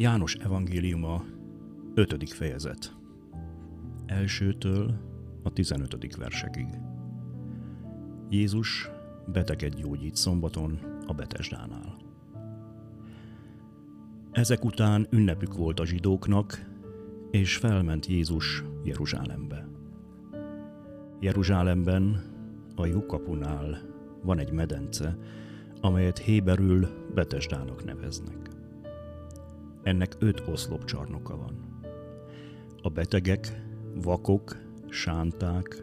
János evangéliuma, 5. fejezet. Elsőtől a 15. versekig. Jézus beteget gyógyít szombaton a Betesdánál. Ezek után ünnepük volt a zsidóknak, és felment Jézus Jeruzsálembe. Jeruzsálemben a lyukapunál van egy medence, amelyet Héberül Betesdának neveznek. Ennek öt oszlopcsarnoka van. A betegek, vakok, sánták,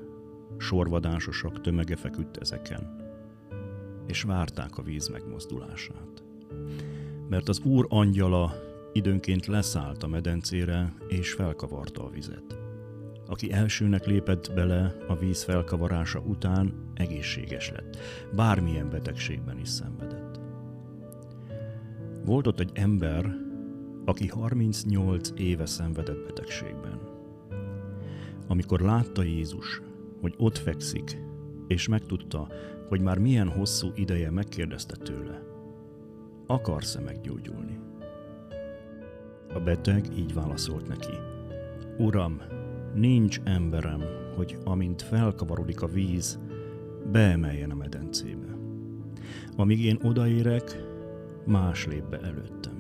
sorvadásosak tömege feküdt ezeken, és várták a víz megmozdulását. Mert az Úr angyala időnként leszállt a medencére, és felkavarta a vizet. Aki elsőnek lépett bele a víz felkavarása után, egészséges lett, bármilyen betegségben is szenvedett. Volt ott egy ember, aki 38 éve szenvedett betegségben. Amikor látta Jézus, hogy ott fekszik, és megtudta, hogy már milyen hosszú ideje megkérdezte tőle, akarsz-e meggyógyulni? A beteg így válaszolt neki, Uram, nincs emberem, hogy amint felkavarodik a víz, beemeljen a medencébe. Amíg én odaérek, más lép be előttem.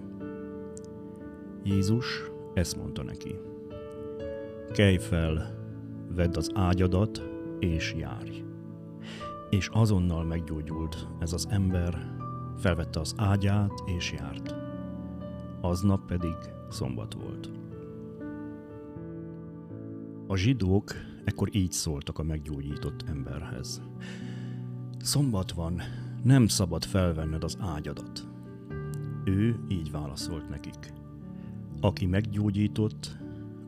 Jézus ezt mondta neki. Kelj fel, vedd az ágyadat, és járj. És azonnal meggyógyult ez az ember, felvette az ágyát, és járt. Aznap pedig szombat volt. A zsidók ekkor így szóltak a meggyógyított emberhez. Szombat van, nem szabad felvenned az ágyadat. Ő így válaszolt nekik. Aki meggyógyított,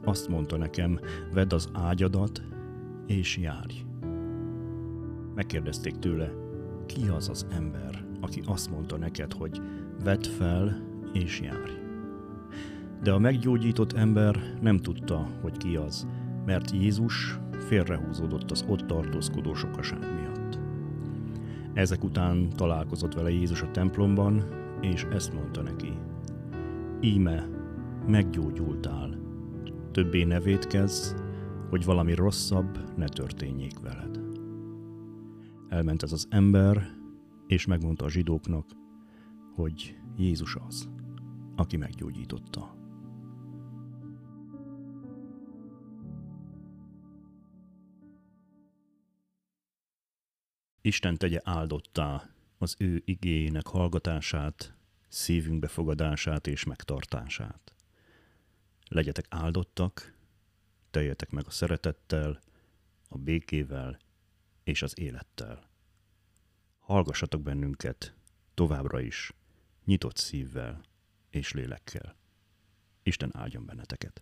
azt mondta nekem, vedd az ágyadat, és járj. Megkérdezték tőle, ki az az ember, aki azt mondta neked, hogy vedd fel, és járj. De a meggyógyított ember nem tudta, hogy ki az, mert Jézus félrehúzódott az ott tartózkodó sokaság miatt. Ezek után találkozott vele Jézus a templomban, és ezt mondta neki. Íme, meggyógyultál. Többé ne védkezz, hogy valami rosszabb ne történjék veled. Elment ez az ember, és megmondta a zsidóknak, hogy Jézus az, aki meggyógyította. Isten tegye áldottá az ő igényének hallgatását, szívünk befogadását és megtartását. Legyetek áldottak, teljetek meg a szeretettel, a békével és az élettel. Hallgassatok bennünket továbbra is, nyitott szívvel és lélekkel. Isten áldjon benneteket!